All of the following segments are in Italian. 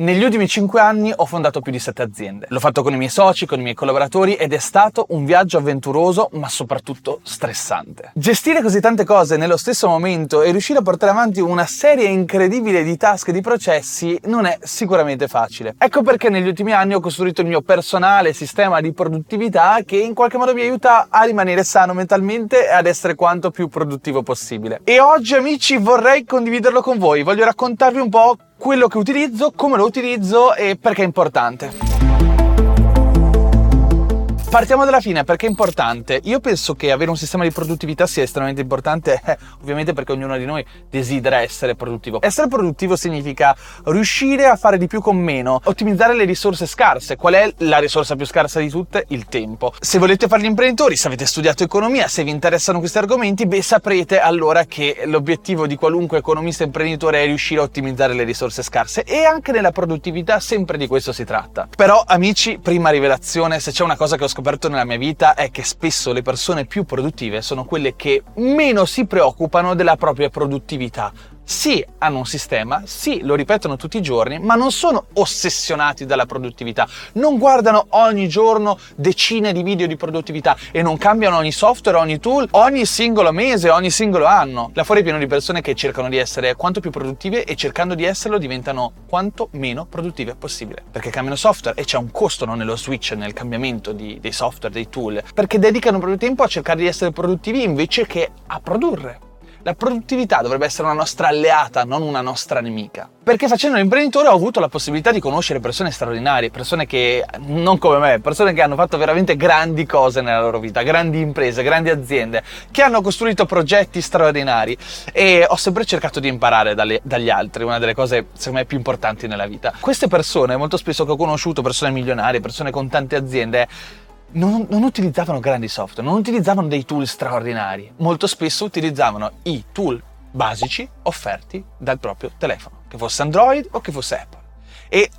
Negli ultimi 5 anni ho fondato più di 7 aziende. L'ho fatto con i miei soci, con i miei collaboratori ed è stato un viaggio avventuroso ma soprattutto stressante. Gestire così tante cose nello stesso momento e riuscire a portare avanti una serie incredibile di task e di processi non è sicuramente facile. Ecco perché negli ultimi anni ho costruito il mio personale sistema di produttività che in qualche modo mi aiuta a rimanere sano mentalmente e ad essere quanto più produttivo possibile. E oggi amici vorrei condividerlo con voi, voglio raccontarvi un po' quello che utilizzo, come lo utilizzo e perché è importante. Partiamo dalla fine perché è importante. Io penso che avere un sistema di produttività sia estremamente importante, eh, ovviamente perché ognuno di noi desidera essere produttivo. Essere produttivo significa riuscire a fare di più con meno, ottimizzare le risorse scarse. Qual è la risorsa più scarsa di tutte? Il tempo. Se volete fare gli imprenditori, se avete studiato economia, se vi interessano questi argomenti, beh, saprete allora che l'obiettivo di qualunque economista imprenditore è riuscire a ottimizzare le risorse scarse e anche nella produttività sempre di questo si tratta. Però, amici, prima rivelazione, se c'è una cosa che ho scoperto scoperto nella mia vita è che spesso le persone più produttive sono quelle che meno si preoccupano della propria produttività sì, hanno un sistema, sì, lo ripetono tutti i giorni, ma non sono ossessionati dalla produttività. Non guardano ogni giorno decine di video di produttività e non cambiano ogni software, ogni tool, ogni singolo mese, ogni singolo anno. Là fuori è pieno di persone che cercano di essere quanto più produttive e cercando di esserlo diventano quanto meno produttive possibile. Perché cambiano software e c'è un costo no, nello switch, nel cambiamento di, dei software, dei tool. Perché dedicano proprio tempo a cercare di essere produttivi invece che a produrre. La produttività dovrebbe essere una nostra alleata, non una nostra nemica. Perché facendo l'imprenditore ho avuto la possibilità di conoscere persone straordinarie, persone che, non come me, persone che hanno fatto veramente grandi cose nella loro vita, grandi imprese, grandi aziende, che hanno costruito progetti straordinari e ho sempre cercato di imparare dalle, dagli altri, una delle cose secondo me più importanti nella vita. Queste persone, molto spesso che ho conosciuto, persone milionarie, persone con tante aziende, non, non, utilizzavano grandi software, non utilizzavano dei tool straordinari, molto spesso utilizzavano i tool basici offerti dal proprio telefono, che fosse Android o che fosse Apple. E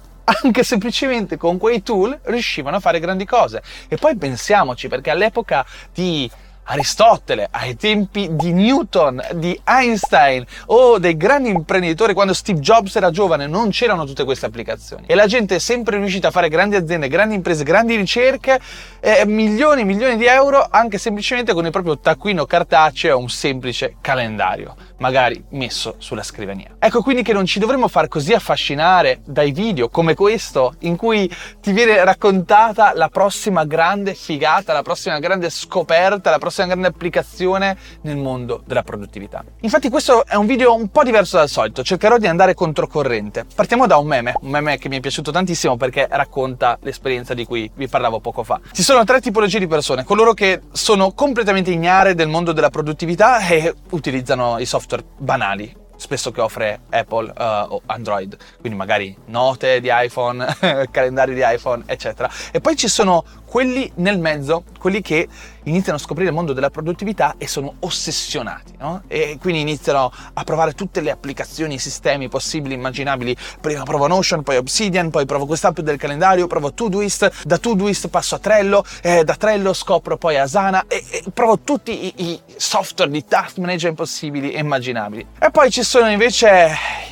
anche semplicemente con quei tool riuscivano a fare grandi cose. E poi pensiamoci, perché all'epoca di Aristotele, ai tempi di Newton, di Einstein o dei grandi imprenditori, quando Steve Jobs era giovane, non c'erano tutte queste applicazioni. E la gente è sempre riuscita a fare grandi aziende, grandi imprese, grandi ricerche, eh, milioni e milioni di euro, anche semplicemente con il proprio taccuino cartaceo e un semplice calendario magari messo sulla scrivania. Ecco quindi che non ci dovremmo far così affascinare dai video come questo in cui ti viene raccontata la prossima grande figata, la prossima grande scoperta, la prossima grande applicazione nel mondo della produttività. Infatti questo è un video un po' diverso dal solito, cercherò di andare controcorrente. Partiamo da un meme, un meme che mi è piaciuto tantissimo perché racconta l'esperienza di cui vi parlavo poco fa. Ci sono tre tipologie di persone, coloro che sono completamente ignare del mondo della produttività e utilizzano i software software banali spesso che offre Apple uh, o Android, quindi magari note di iPhone, calendari di iPhone, eccetera. E poi ci sono quelli nel mezzo, quelli che iniziano a scoprire il mondo della produttività e sono ossessionati, no? E quindi iniziano a provare tutte le applicazioni, i sistemi possibili, immaginabili. Prima provo Notion, poi Obsidian, poi provo quest'app del calendario, provo Todoist, da Todoist passo a Trello, eh, da Trello scopro poi Asana e, e provo tutti i, i, software di task management possibili e immaginabili. E poi ci sono invece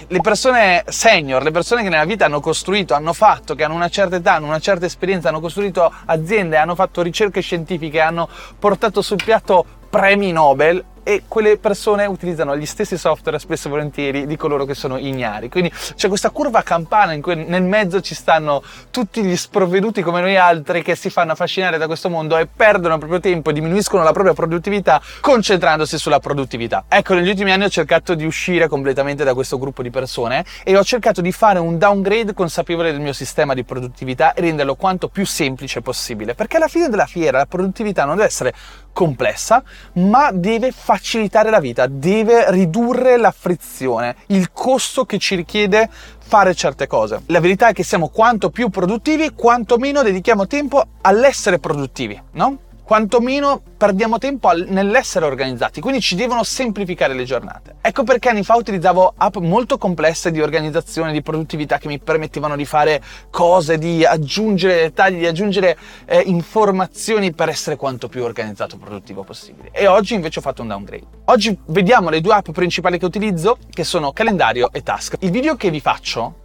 le persone senior, le persone che nella vita hanno costruito, hanno fatto, che hanno una certa età, hanno una certa esperienza, hanno costruito aziende, hanno fatto ricerche scientifiche, hanno portato sul piatto premi Nobel e quelle persone utilizzano gli stessi software spesso e volentieri di coloro che sono ignari. Quindi c'è questa curva campana in cui nel mezzo ci stanno tutti gli sprovveduti come noi altri che si fanno affascinare da questo mondo e perdono il proprio tempo, diminuiscono la propria produttività concentrandosi sulla produttività. Ecco, negli ultimi anni ho cercato di uscire completamente da questo gruppo di persone e ho cercato di fare un downgrade consapevole del mio sistema di produttività e renderlo quanto più semplice possibile. Perché alla fine della fiera la produttività non deve essere complessa, ma deve facilitare la vita, deve ridurre la frizione, il costo che ci richiede fare certe cose. La verità è che siamo quanto più produttivi, quanto meno dedichiamo tempo all'essere produttivi, no? Quantomeno perdiamo tempo nell'essere organizzati, quindi ci devono semplificare le giornate. Ecco perché anni fa utilizzavo app molto complesse di organizzazione, di produttività che mi permettevano di fare cose, di aggiungere dettagli, di aggiungere eh, informazioni per essere quanto più organizzato e produttivo possibile. E oggi invece ho fatto un downgrade. Oggi vediamo le due app principali che utilizzo, che sono calendario e task. Il video che vi faccio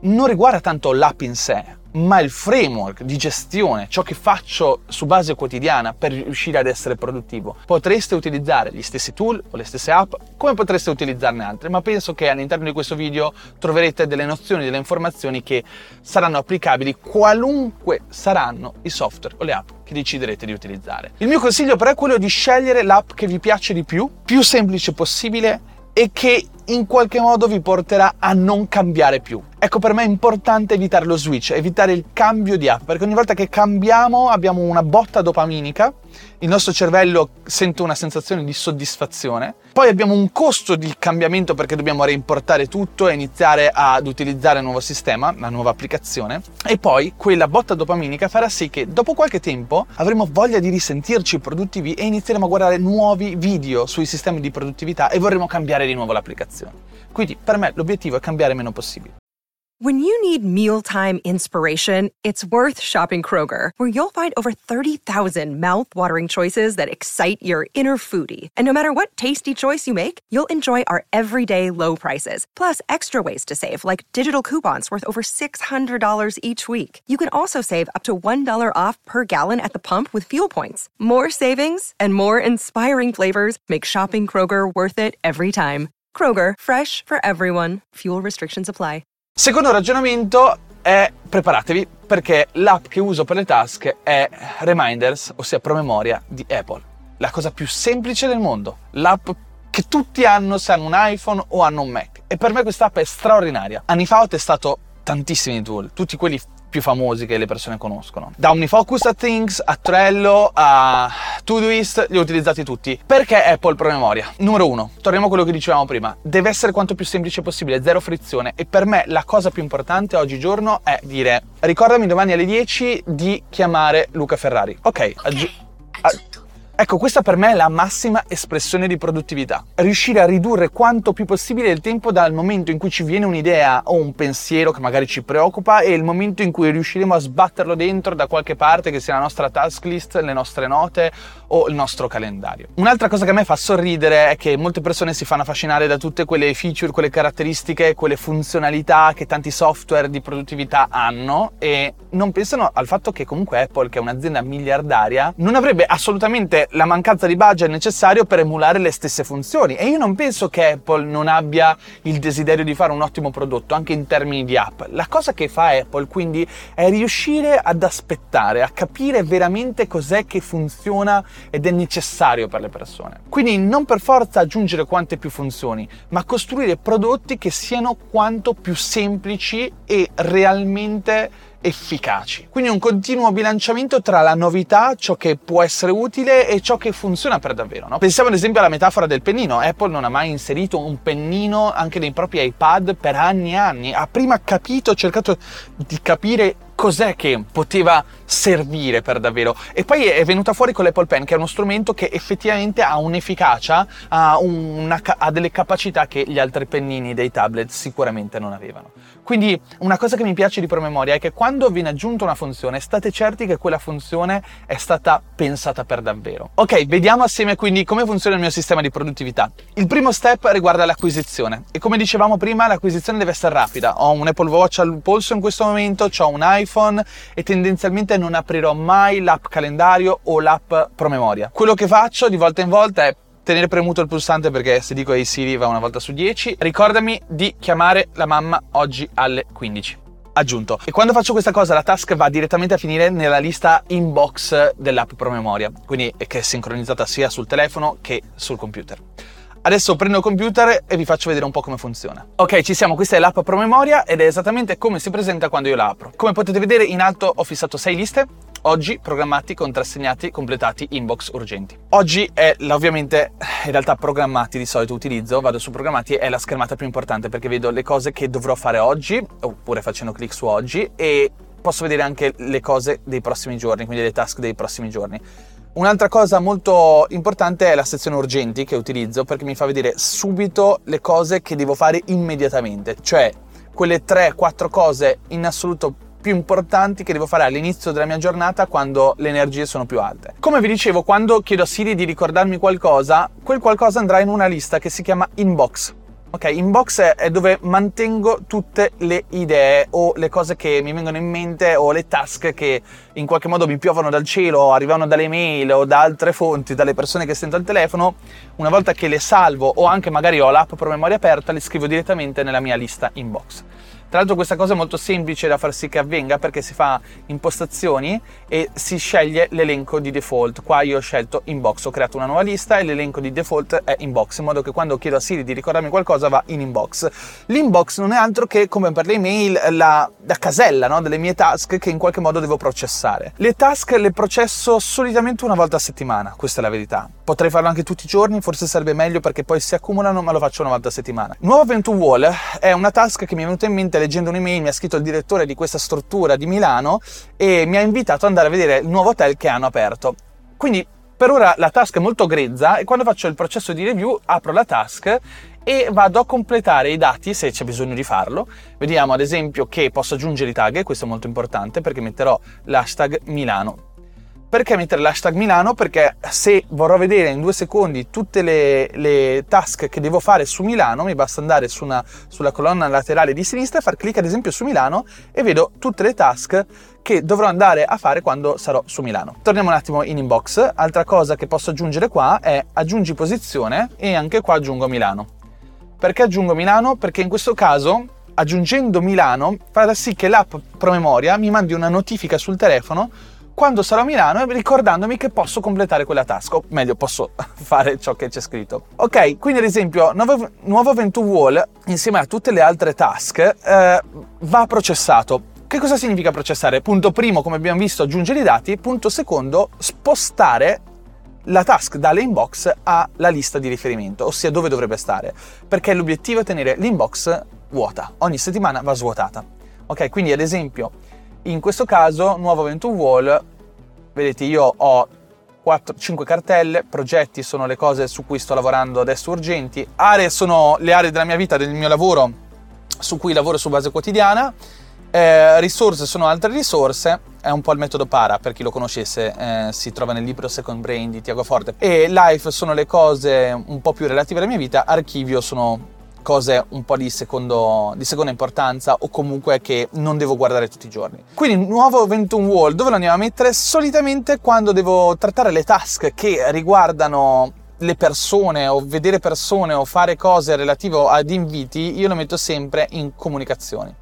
non riguarda tanto l'app in sé, ma il framework di gestione, ciò che faccio su base quotidiana per riuscire ad essere produttivo. Potreste utilizzare gli stessi tool o le stesse app, come potreste utilizzarne altre, ma penso che all'interno di questo video troverete delle nozioni, delle informazioni che saranno applicabili qualunque saranno i software o le app che deciderete di utilizzare. Il mio consiglio però è quello di scegliere l'app che vi piace di più, più semplice possibile e che in qualche modo vi porterà a non cambiare più. Ecco, per me è importante evitare lo switch, evitare il cambio di app, perché ogni volta che cambiamo abbiamo una botta dopaminica, il nostro cervello sente una sensazione di soddisfazione, poi abbiamo un costo di cambiamento perché dobbiamo reimportare tutto e iniziare ad utilizzare il nuovo sistema, la nuova applicazione, e poi quella botta dopaminica farà sì che dopo qualche tempo avremo voglia di risentirci produttivi e inizieremo a guardare nuovi video sui sistemi di produttività e vorremmo cambiare di nuovo l'applicazione. Quindi per me l'obiettivo è cambiare meno possibile. When you need mealtime inspiration, it's worth shopping Kroger, where you'll find over 30,000 mouth-watering choices that excite your inner foodie. And no matter what tasty choice you make, you'll enjoy our everyday low prices, plus extra ways to save, like digital coupons worth over $600 each week. You can also save up to $1 off per gallon at the pump with fuel points. More savings and more inspiring flavors make shopping Kroger worth it every time. Kroger, fresh for everyone. Fuel restrictions apply. Secondo ragionamento è preparatevi perché l'app che uso per le task è Reminders, ossia promemoria di Apple. La cosa più semplice del mondo, l'app che tutti hanno se hanno un iPhone o hanno un Mac. E per me questa app è straordinaria. Anni fa ho testato tantissimi tool, tutti quelli più famosi che le persone conoscono. Da OmniFocus a Things, a Trello, a Todoist, li ho utilizzati tutti. Perché Apple promemoria? Numero uno, torniamo a quello che dicevamo prima, deve essere quanto più semplice possibile, zero frizione e per me la cosa più importante oggigiorno è dire ricordami domani alle 10 di chiamare Luca Ferrari. Ok, okay aggi-. Ecco, questa per me è la massima espressione di produttività. Riuscire a ridurre quanto più possibile il tempo dal momento in cui ci viene un'idea o un pensiero che magari ci preoccupa e il momento in cui riusciremo a sbatterlo dentro da qualche parte, che sia la nostra task list, le nostre note o il nostro calendario. Un'altra cosa che a me fa sorridere è che molte persone si fanno affascinare da tutte quelle feature, quelle caratteristiche, quelle funzionalità che tanti software di produttività hanno e non pensano al fatto che comunque Apple, che è un'azienda miliardaria, non avrebbe assolutamente la mancanza di budget necessario per emulare le stesse funzioni. E io non penso che Apple non abbia il desiderio di fare un ottimo prodotto, anche in termini di app. La cosa che fa Apple quindi è riuscire ad aspettare, a capire veramente cos'è che funziona ed è necessario per le persone. Quindi non per forza aggiungere quante più funzioni, ma costruire prodotti che siano quanto più semplici e realmente efficaci. Quindi un continuo bilanciamento tra la novità, ciò che può essere utile e ciò che funziona per davvero. No? Pensiamo ad esempio alla metafora del pennino. Apple non ha mai inserito un pennino anche nei propri iPad per anni e anni. Ha prima capito, cercato di capire cos'è che poteva servire per davvero. E poi è venuta fuori con l'Apple Pen, che è uno strumento che effettivamente ha un'efficacia, ha, una, ha delle capacità che gli altri pennini dei tablet sicuramente non avevano. Quindi una cosa che mi piace di promemoria è che quando viene aggiunta una funzione, state certi che quella funzione è stata pensata per davvero. Ok, vediamo assieme quindi come funziona il mio sistema di produttività. Il primo step riguarda l'acquisizione e come dicevamo prima l'acquisizione deve essere rapida. Ho un Apple Watch al polso in questo momento, ho un iPhone, iPhone e tendenzialmente non aprirò mai l'app calendario o l'app promemoria. Quello che faccio di volta in volta è tenere premuto il pulsante perché se dico hey Siri va una volta su 10, ricordami di chiamare la mamma oggi alle 15 aggiunto. E quando faccio questa cosa la task va direttamente a finire nella lista inbox dell'app promemoria, quindi che è sincronizzata sia sul telefono che sul computer. Adesso prendo il computer e vi faccio vedere un po' come funziona. Ok, ci siamo, questa è l'app promemoria ed è esattamente come si presenta quando io la apro. Come potete vedere in alto ho fissato 6 liste, oggi programmati, contrassegnati, completati, inbox urgenti. Oggi è ovviamente in realtà programmati di solito utilizzo, vado su programmati è la schermata più importante perché vedo le cose che dovrò fare oggi oppure facendo clic su oggi e posso vedere anche le cose dei prossimi giorni, quindi le task dei prossimi giorni. Un'altra cosa molto importante è la sezione urgenti che utilizzo perché mi fa vedere subito le cose che devo fare immediatamente, cioè quelle 3-4 cose in assoluto più importanti che devo fare all'inizio della mia giornata quando le energie sono più alte. Come vi dicevo, quando chiedo a Siri di ricordarmi qualcosa, quel qualcosa andrà in una lista che si chiama inbox. Ok, inbox è dove mantengo tutte le idee o le cose che mi vengono in mente o le task che in qualche modo mi piovono dal cielo, o arrivano dalle mail o da altre fonti, dalle persone che sento al telefono. Una volta che le salvo o anche magari ho l'app promemoria aperta, le scrivo direttamente nella mia lista inbox. Tra l'altro questa cosa è molto semplice da far sì che avvenga perché si fa impostazioni e si sceglie l'elenco di default. Qua io ho scelto inbox, ho creato una nuova lista e l'elenco di default è inbox, in modo che quando chiedo a Siri di ricordarmi qualcosa va in inbox. L'inbox non è altro che, come per le email, la, la casella no? delle mie task che in qualche modo devo processare. Le task le processo solitamente una volta a settimana, questa è la verità. Potrei farlo anche tutti i giorni, forse sarebbe meglio perché poi si accumulano, ma lo faccio una volta a settimana. Nuovo Event Wall è una task che mi è venuta in mente leggendo un'email, mi ha scritto il direttore di questa struttura di Milano e mi ha invitato ad andare a vedere il nuovo hotel che hanno aperto. Quindi per ora la task è molto grezza e quando faccio il processo di review apro la task e vado a completare i dati se c'è bisogno di farlo. Vediamo ad esempio che posso aggiungere i tag, questo è molto importante perché metterò l'hashtag Milano perché mettere l'hashtag Milano? Perché se vorrò vedere in due secondi tutte le, le task che devo fare su Milano, mi basta andare su una, sulla colonna laterale di sinistra far clic ad esempio su Milano e vedo tutte le task che dovrò andare a fare quando sarò su Milano. Torniamo un attimo in inbox. Altra cosa che posso aggiungere qua è aggiungi posizione e anche qua aggiungo Milano. Perché aggiungo Milano? Perché in questo caso aggiungendo Milano farà sì che l'app promemoria mi mandi una notifica sul telefono quando sarò a Milano ricordandomi che posso completare quella task, o meglio, posso fare ciò che c'è scritto. Ok, quindi ad esempio, nuovo, nuovo Venture Wall, insieme a tutte le altre task, eh, va processato. Che cosa significa processare? Punto primo, come abbiamo visto, aggiungere i dati. Punto secondo, spostare la task dalle inbox alla lista di riferimento, ossia dove dovrebbe stare. Perché l'obiettivo è tenere l'inbox vuota. Ogni settimana va svuotata. Ok, quindi ad esempio in questo caso, nuovo Venture Wall, vedete io ho 4, 5 cartelle, progetti sono le cose su cui sto lavorando adesso urgenti, aree sono le aree della mia vita, del mio lavoro su cui lavoro su base quotidiana, eh, risorse sono altre risorse, è un po' il metodo para, per chi lo conoscesse, eh, si trova nel libro Second Brain di Tiago Forte. E life sono le cose un po' più relative alla mia vita, archivio sono cose un po' di, secondo, di, seconda importanza o comunque che non devo guardare tutti i giorni. Quindi nuovo event on wall dove lo andiamo a mettere? Solitamente quando devo trattare le task che riguardano le persone o vedere persone o fare cose relative ad inviti, io lo metto sempre in comunicazioni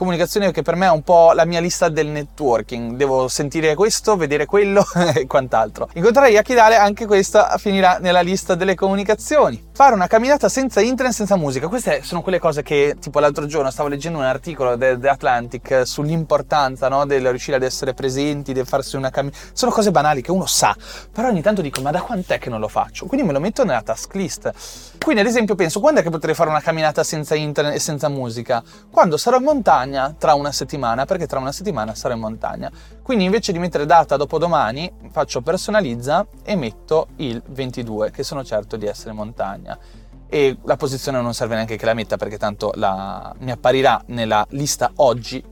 comunicazione che per me è un po' la mia lista del networking. Devo sentire questo, vedere quello e quant'altro. Incontrerai Akidale, anche questa finirà nella lista delle comunicazioni. Fare una camminata senza internet, senza musica. Queste sono quelle cose che, tipo l'altro giorno, stavo leggendo un articolo di Atlantic sull'importanza no, del riuscire ad essere presenti, del farsi una camminata. Sono cose banali che uno sa, però ogni tanto dico, ma da quant'è che non lo faccio? Quindi me lo metto nella task list. Quindi, ad esempio, penso, quando è che potrei fare una camminata senza internet e senza musica? Quando sarò in montagna montagna tra una settimana, perché tra una settimana sarò in montagna. Quindi invece di mettere data dopodomani, faccio personalizza e metto il 22, che sono certo di essere in montagna. E la posizione non serve neanche che la metta, perché tanto la, mi apparirà nella lista oggi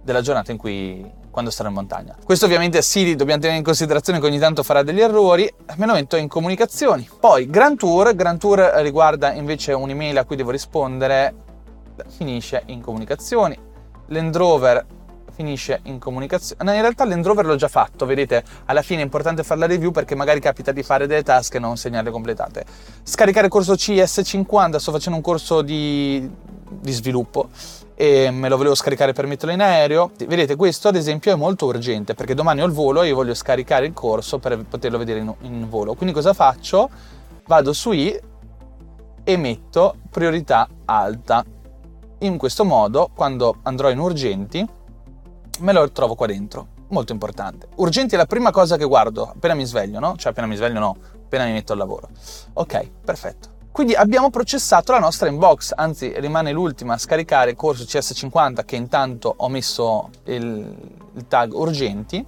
della giornata in cui quando sarò in montagna. Questo ovviamente sì, dobbiamo tenere in considerazione che ogni tanto farà degli errori, me lo metto in comunicazioni. Poi Grand Tour, Grand Tour riguarda invece un'email a cui devo rispondere, finisce in comunicazioni. Land Rover finisce in comunicazione. No, in realtà Land Rover l'ho già fatto, vedete, alla fine è importante fare la review perché magari capita di fare delle task e non segnarle completate. Scaricare corso CS50, sto facendo un corso di, di sviluppo e me lo volevo scaricare per metterlo in aereo. Vedete, questo ad esempio è molto urgente perché domani ho il volo e io voglio scaricare il corso per poterlo vedere in, in volo. Quindi cosa faccio? Vado su I e metto priorità alta in questo modo, quando andrò in urgenti, me lo trovo qua dentro. Molto importante. Urgenti è la prima cosa che guardo appena mi sveglio, no? Cioè appena mi sveglio no, appena mi metto al lavoro. Ok, perfetto. Quindi abbiamo processato la nostra inbox, anzi rimane l'ultima a scaricare il corso CS50 che intanto ho messo il, il tag urgenti.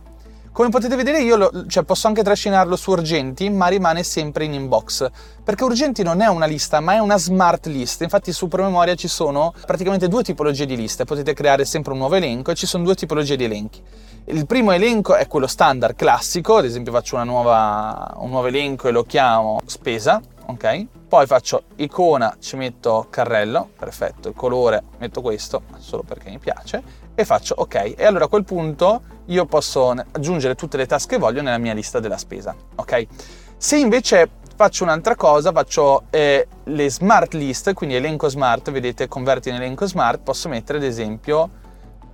Come potete vedere io lo, cioè posso anche trascinarlo su urgenti, ma rimane sempre in inbox, perché urgenti non è una lista, ma è una smart list. Infatti su promemoria ci sono praticamente due tipologie di liste, potete creare sempre un nuovo elenco e ci sono due tipologie di elenchi. Il primo elenco è quello standard classico, ad esempio faccio nuova, un nuovo elenco e lo chiamo spesa, ok? Poi faccio icona, ci metto carrello, perfetto, il colore metto questo, solo perché mi piace, e faccio ok. E allora a quel punto io posso aggiungere tutte le task che voglio nella mia lista della spesa, ok? Se invece faccio un'altra cosa, faccio eh, le smart list, quindi elenco smart, vedete, converti in elenco smart, posso mettere ad esempio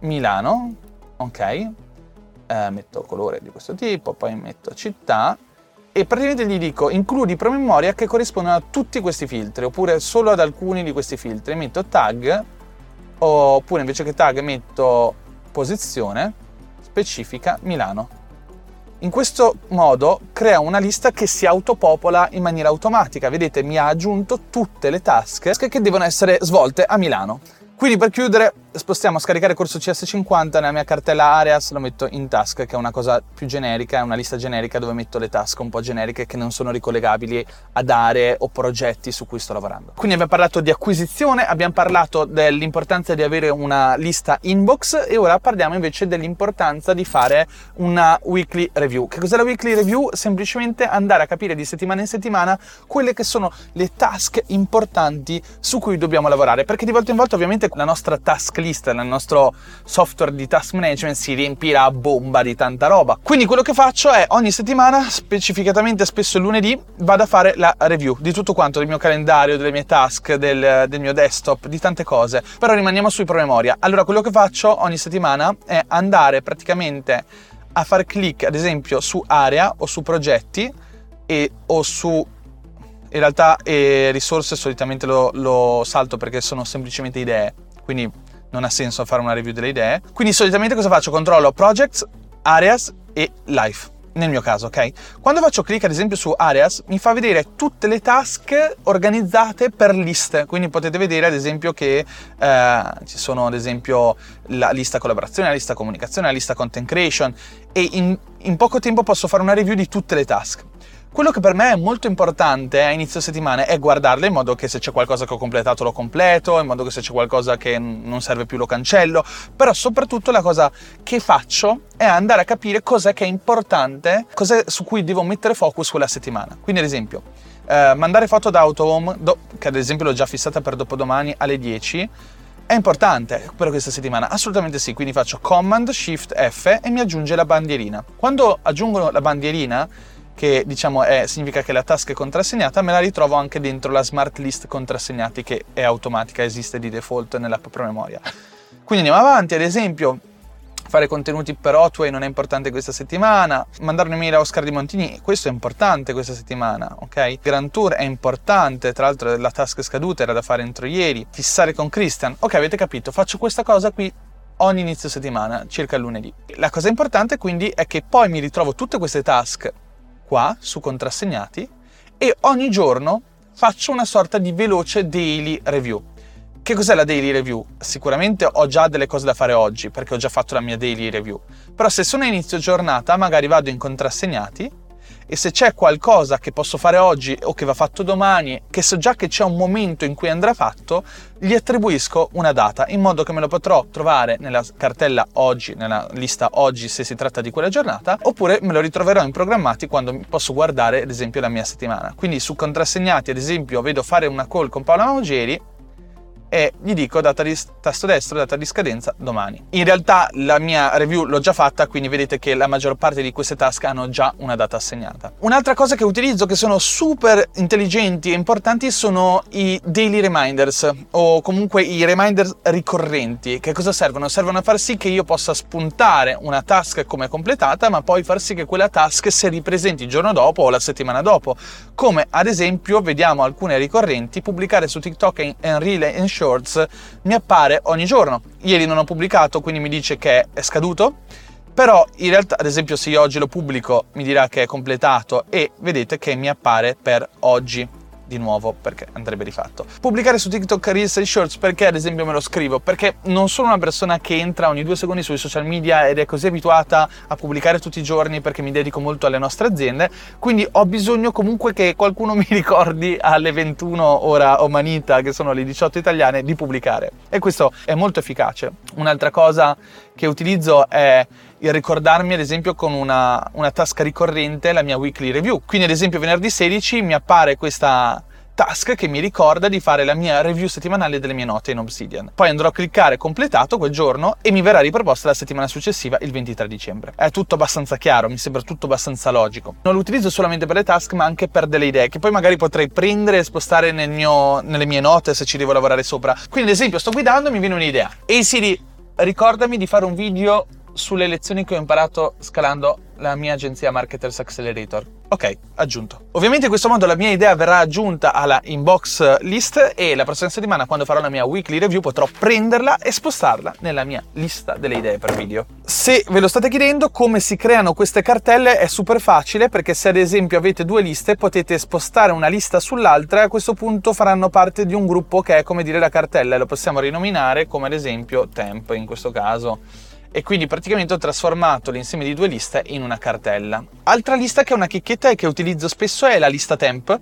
Milano, ok? Eh, metto colore di questo tipo, poi metto città e praticamente gli dico includi promemoria che corrispondono a tutti questi filtri oppure solo ad alcuni di questi filtri. Metto tag oppure invece che tag metto posizione specifica Milano. In questo modo crea una lista che si autopopola in maniera automatica. Vedete, mi ha aggiunto tutte le task che devono essere svolte a Milano. Quindi per chiudere spostiamo a scaricare corso CS50 nella mia cartella Areas, lo metto in task, che è una cosa più generica, è una lista generica dove metto le task un po' generiche che non sono ricollegabili ad aree o progetti su cui sto lavorando. Quindi abbiamo parlato di acquisizione, abbiamo parlato dell'importanza di avere una lista inbox e ora parliamo invece dell'importanza di fare una weekly review. Che cos'è la weekly review? Semplicemente andare a capire di settimana in settimana quelle che sono le task importanti su cui dobbiamo lavorare, perché di volta in volta ovviamente la nostra task list nel nostro software di task management si riempirà a bomba di tanta roba. Quindi quello che faccio è ogni settimana, specificatamente spesso il lunedì, vado a fare la review di tutto quanto, del mio calendario, delle mie task, del, del mio desktop, di tante cose. Però rimaniamo sui promemoria. Allora quello che faccio ogni settimana è andare praticamente a fare clic ad esempio su area o su progetti e, o su in realtà eh, risorse solitamente lo, lo salto perché sono semplicemente idee quindi non ha senso fare una review delle idee. Quindi solitamente cosa faccio? Controllo projects, areas e life nel mio caso, ok? Quando faccio clic ad esempio su Areas mi fa vedere tutte le task organizzate per liste, quindi potete vedere ad esempio che eh, ci sono ad esempio la lista collaborazione, la lista comunicazione, la lista content creation e in, in poco tempo posso fare una review di tutte le task. Quello che per me è molto importante a inizio settimana è guardarle in modo che se c'è qualcosa che ho completato lo completo, in modo che se c'è qualcosa che non serve più lo cancello, però soprattutto la cosa che faccio è andare a capire cos'è che è importante, cos'è su cui devo mettere focus quella settimana. Quindi ad esempio, eh, mandare foto da autohome, do, che ad esempio l'ho già fissata per dopodomani alle 10, è importante per questa settimana? Assolutamente sì, quindi faccio Command Shift F e mi aggiunge la bandierina. Quando aggiungo la bandierina che diciamo è, significa che la task è contrassegnata, me la ritrovo anche dentro la smart list contrassegnati che è automatica, esiste di default nell'app promemoria. Quindi andiamo avanti, ad esempio fare contenuti per Otway non è importante questa settimana, mandare un'email a Oscar di Montini, questo è importante questa settimana, ok? Grand Tour è importante, tra l'altro la task scaduta era da fare entro ieri, fissare con Christian, ok avete capito, faccio questa cosa qui ogni inizio settimana, circa lunedì. La cosa importante quindi è che poi mi ritrovo tutte queste task qua su contrassegnati e ogni giorno faccio una sorta di veloce daily review. Che cos'è la daily review? Sicuramente ho già delle cose da fare oggi perché ho già fatto la mia daily review. Però se sono a inizio giornata magari vado in contrassegnati e se c'è qualcosa che posso fare oggi o che va fatto domani, che so già che c'è un momento in cui andrà fatto, gli attribuisco una data in modo che me lo potrò trovare nella cartella oggi, nella lista oggi se si tratta di quella giornata, oppure me lo ritroverò in programmati quando posso guardare ad esempio la mia settimana. Quindi su contrassegnati ad esempio vedo fare una call con Paola Maugeri e gli dico data di tasto destro, data di scadenza domani. In realtà la mia review l'ho già fatta, quindi vedete che la maggior parte di queste task hanno già una data assegnata. Un'altra cosa che utilizzo che sono super intelligenti e importanti sono i daily reminders o comunque i reminder ricorrenti. Che cosa servono? Servono a far sì che io possa spuntare una task come completata, ma poi far sì che quella task si ripresenti il giorno dopo o la settimana dopo. Come ad esempio vediamo alcune ricorrenti pubblicare su TikTok e in Reel e in Shorts mi appare ogni giorno. Ieri non ho pubblicato, quindi mi dice che è scaduto, però in realtà, ad esempio, se io oggi lo pubblico mi dirà che è completato e vedete che mi appare per oggi. Di nuovo perché andrebbe rifatto. Pubblicare su TikTok Reels e Shorts perché ad esempio me lo scrivo? Perché non sono una persona che entra ogni due secondi sui social media ed è così abituata a pubblicare tutti i giorni perché mi dedico molto alle nostre aziende, quindi ho bisogno comunque che qualcuno mi ricordi alle 21 ora omanita, che sono le 18 italiane, di pubblicare. E questo è molto efficace. Un'altra cosa che utilizzo è il ricordarmi ad esempio con una, una tasca ricorrente la mia weekly review. Quindi ad esempio venerdì 16 mi appare questa task che mi ricorda di fare la mia review settimanale delle mie note in Obsidian. Poi andrò a cliccare completato quel giorno e mi verrà riproposta la settimana successiva, il 23 dicembre. È tutto abbastanza chiaro, mi sembra tutto abbastanza logico. Non lo utilizzo solamente per le task, ma anche per delle idee che poi magari potrei prendere e spostare nel mio, nelle mie note se ci devo lavorare sopra. Quindi, ad esempio, sto guidando e mi viene un'idea. E Siri, ricordami di fare un video sulle lezioni che ho imparato scalando la mia agenzia Marketers Accelerator. Ok, aggiunto. Ovviamente in questo modo la mia idea verrà aggiunta alla inbox list e la prossima settimana quando farò la mia weekly review potrò prenderla e spostarla nella mia lista delle idee per video. Se ve lo state chiedendo come si creano queste cartelle è super facile perché se ad esempio avete due liste potete spostare una lista sull'altra e a questo punto faranno parte di un gruppo che è come dire la cartella e lo possiamo rinominare come ad esempio temp in questo caso e quindi praticamente ho trasformato l'insieme di due liste in una cartella. Altra lista che è una chicchetta e che utilizzo spesso è la lista temp,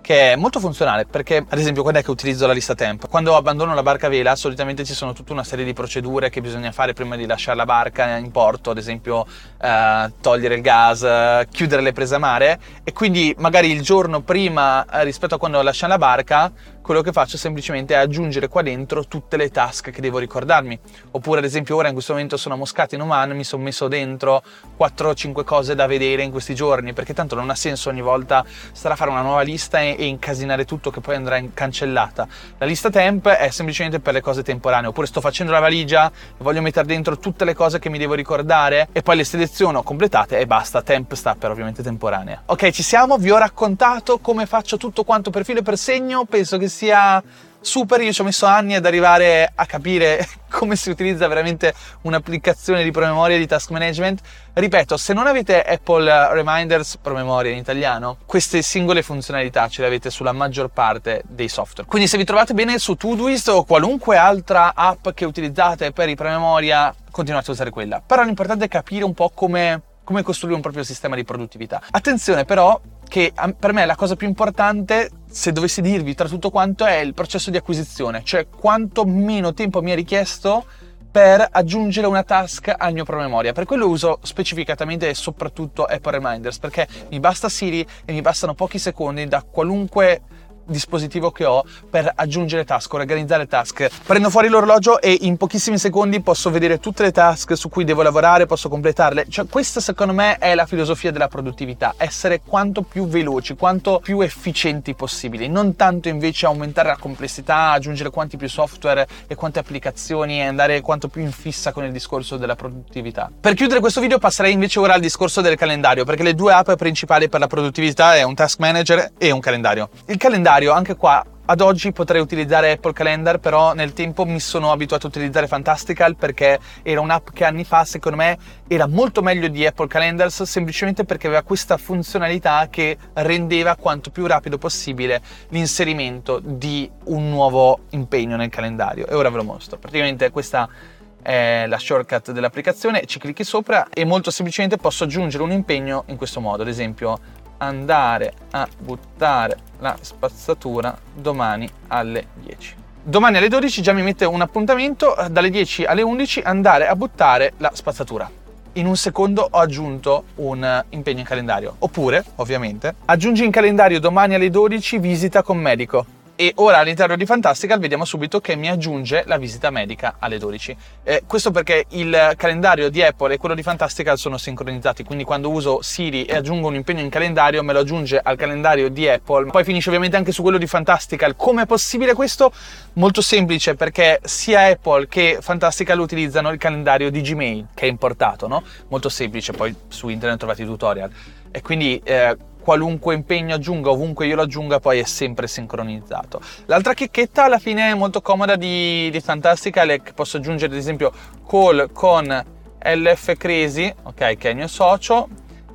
che è molto funzionale perché ad esempio quando è che utilizzo la lista temp? Quando abbandono la barca a vela solitamente ci sono tutta una serie di procedure che bisogna fare prima di lasciare la barca in porto, ad esempio eh, togliere il gas, chiudere le prese a mare e quindi magari il giorno prima eh, rispetto a quando lasciamo la barca quello che faccio semplicemente è aggiungere qua dentro tutte le task che devo ricordarmi. Oppure, ad esempio, ora in questo momento sono a Moscati in Oman, mi sono messo dentro 4 5 cose da vedere in questi giorni, perché tanto non ha senso ogni volta stare a fare una nuova lista e, e incasinare tutto che poi andrà in cancellata. La lista temp è semplicemente per le cose temporanee. Oppure sto facendo la valigia e voglio mettere dentro tutte le cose che mi devo ricordare e poi le seleziono completate e basta. Temp sta per ovviamente temporanea. Ok, ci siamo, vi ho raccontato come faccio tutto quanto per filo e per segno. Penso che sia super, io ci ho messo anni ad arrivare a capire come si utilizza veramente un'applicazione di promemoria di task management. Ripeto, se non avete Apple Reminders promemoria in italiano, queste singole funzionalità ce le avete sulla maggior parte dei software. Quindi se vi trovate bene su Todoist o qualunque altra app che utilizzate per i promemoria, continuate a usare quella. Però l'importante è capire un po' come come costruire un proprio sistema di produttività. Attenzione però che per me la cosa più importante, se dovessi dirvi tra tutto quanto, è il processo di acquisizione, cioè quanto meno tempo mi è richiesto per aggiungere una task al mio promemoria. Per quello uso specificatamente e soprattutto Apple Reminders, perché mi basta Siri e mi bastano pochi secondi da qualunque dispositivo che ho per aggiungere task, organizzare task. Prendo fuori l'orologio e in pochissimi secondi posso vedere tutte le task su cui devo lavorare, posso completarle. Cioè, questa secondo me è la filosofia della produttività, essere quanto più veloci, quanto più efficienti possibili, non tanto invece aumentare la complessità, aggiungere quanti più software e quante applicazioni e andare quanto più in fissa con il discorso della produttività. Per chiudere questo video passerei invece ora al discorso del calendario, perché le due app principali per la produttività è un task manager e un calendario. Il calendario calendario, anche qua ad oggi potrei utilizzare Apple Calendar, però nel tempo mi sono abituato a utilizzare Fantastical perché era un'app che anni fa, secondo me, era molto meglio di Apple Calendars, semplicemente perché aveva questa funzionalità che rendeva quanto più rapido possibile l'inserimento di un nuovo impegno nel calendario. E ora ve lo mostro. Praticamente questa è la shortcut dell'applicazione, ci clicchi sopra e molto semplicemente posso aggiungere un impegno in questo modo, ad esempio andare a buttare la spazzatura domani alle 10. Domani alle 12 già mi mette un appuntamento, dalle 10 alle 11 andare a buttare la spazzatura. In un secondo ho aggiunto un impegno in calendario. Oppure, ovviamente, aggiungi in calendario domani alle 12 visita con medico e ora all'interno di Fantastical vediamo subito che mi aggiunge la visita medica alle 12. Eh, questo perché il calendario di Apple e quello di Fantastical sono sincronizzati, quindi quando uso Siri e aggiungo un impegno in calendario me lo aggiunge al calendario di Apple, poi finisce ovviamente anche su quello di Fantastical. Come è possibile questo? Molto semplice perché sia Apple che Fantastical utilizzano il calendario di Gmail che è importato, no? Molto semplice, poi su internet trovate i tutorial. E quindi eh, qualunque impegno aggiunga, ovunque io lo aggiunga, poi è sempre sincronizzato. L'altra chicchetta alla fine è molto comoda di, di Fantastica che posso aggiungere ad esempio call con LF Crazy, ok, che è il mio socio,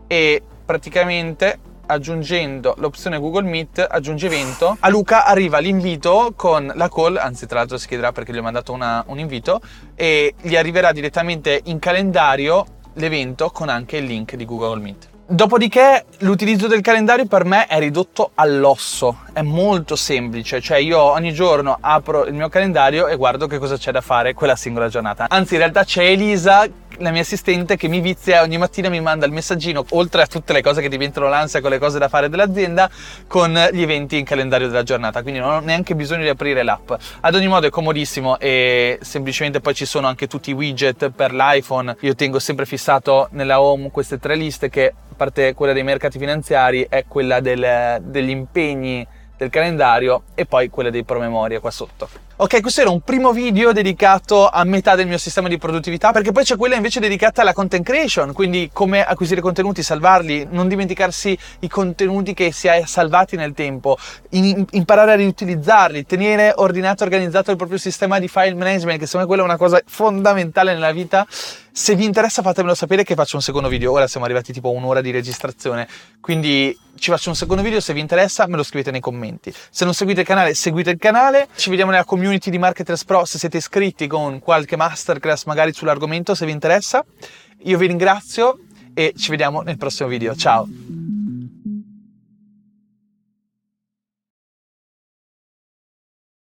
e praticamente aggiungendo l'opzione Google Meet, aggiunge evento, a Luca arriva l'invito con la call, anzi tra l'altro si chiederà perché gli ho mandato una, un invito, e gli arriverà direttamente in calendario l'evento con anche il link di Google Meet. Dopodiché l'utilizzo del calendario per me è ridotto all'osso, è molto semplice, cioè io ogni giorno apro il mio calendario e guardo che cosa c'è da fare quella singola giornata. Anzi in realtà c'è Elisa la mia assistente che mi vizia ogni mattina mi manda il messaggino, oltre a tutte le cose che diventano l'ansia con le cose da fare dell'azienda, con gli eventi in calendario della giornata. Quindi non ho neanche bisogno di aprire l'app. Ad ogni modo è comodissimo e semplicemente poi ci sono anche tutti i widget per l'iPhone. Io tengo sempre fissato nella home queste tre liste che, a parte quella dei mercati finanziari, è quella del, degli impegni del calendario e poi quella dei promemoria qua sotto. Ok, questo era un primo video dedicato a metà del mio sistema di produttività, perché poi c'è quella invece dedicata alla content creation, quindi come acquisire contenuti, salvarli, non dimenticarsi i contenuti che si è salvati nel tempo, in, imparare a riutilizzarli, tenere ordinato e organizzato il proprio sistema di file management, che secondo me quella è una cosa fondamentale nella vita. Se vi interessa fatemelo sapere che faccio un secondo video. Ora siamo arrivati tipo a un'ora di registrazione, quindi ci faccio un secondo video. Se vi interessa me lo scrivete nei commenti. Se non seguite il canale, seguite il canale. Ci vediamo nella community community di Marketers Pro se siete iscritti con qualche masterclass magari sull'argomento se vi interessa. Io vi ringrazio e ci vediamo nel prossimo video. Ciao!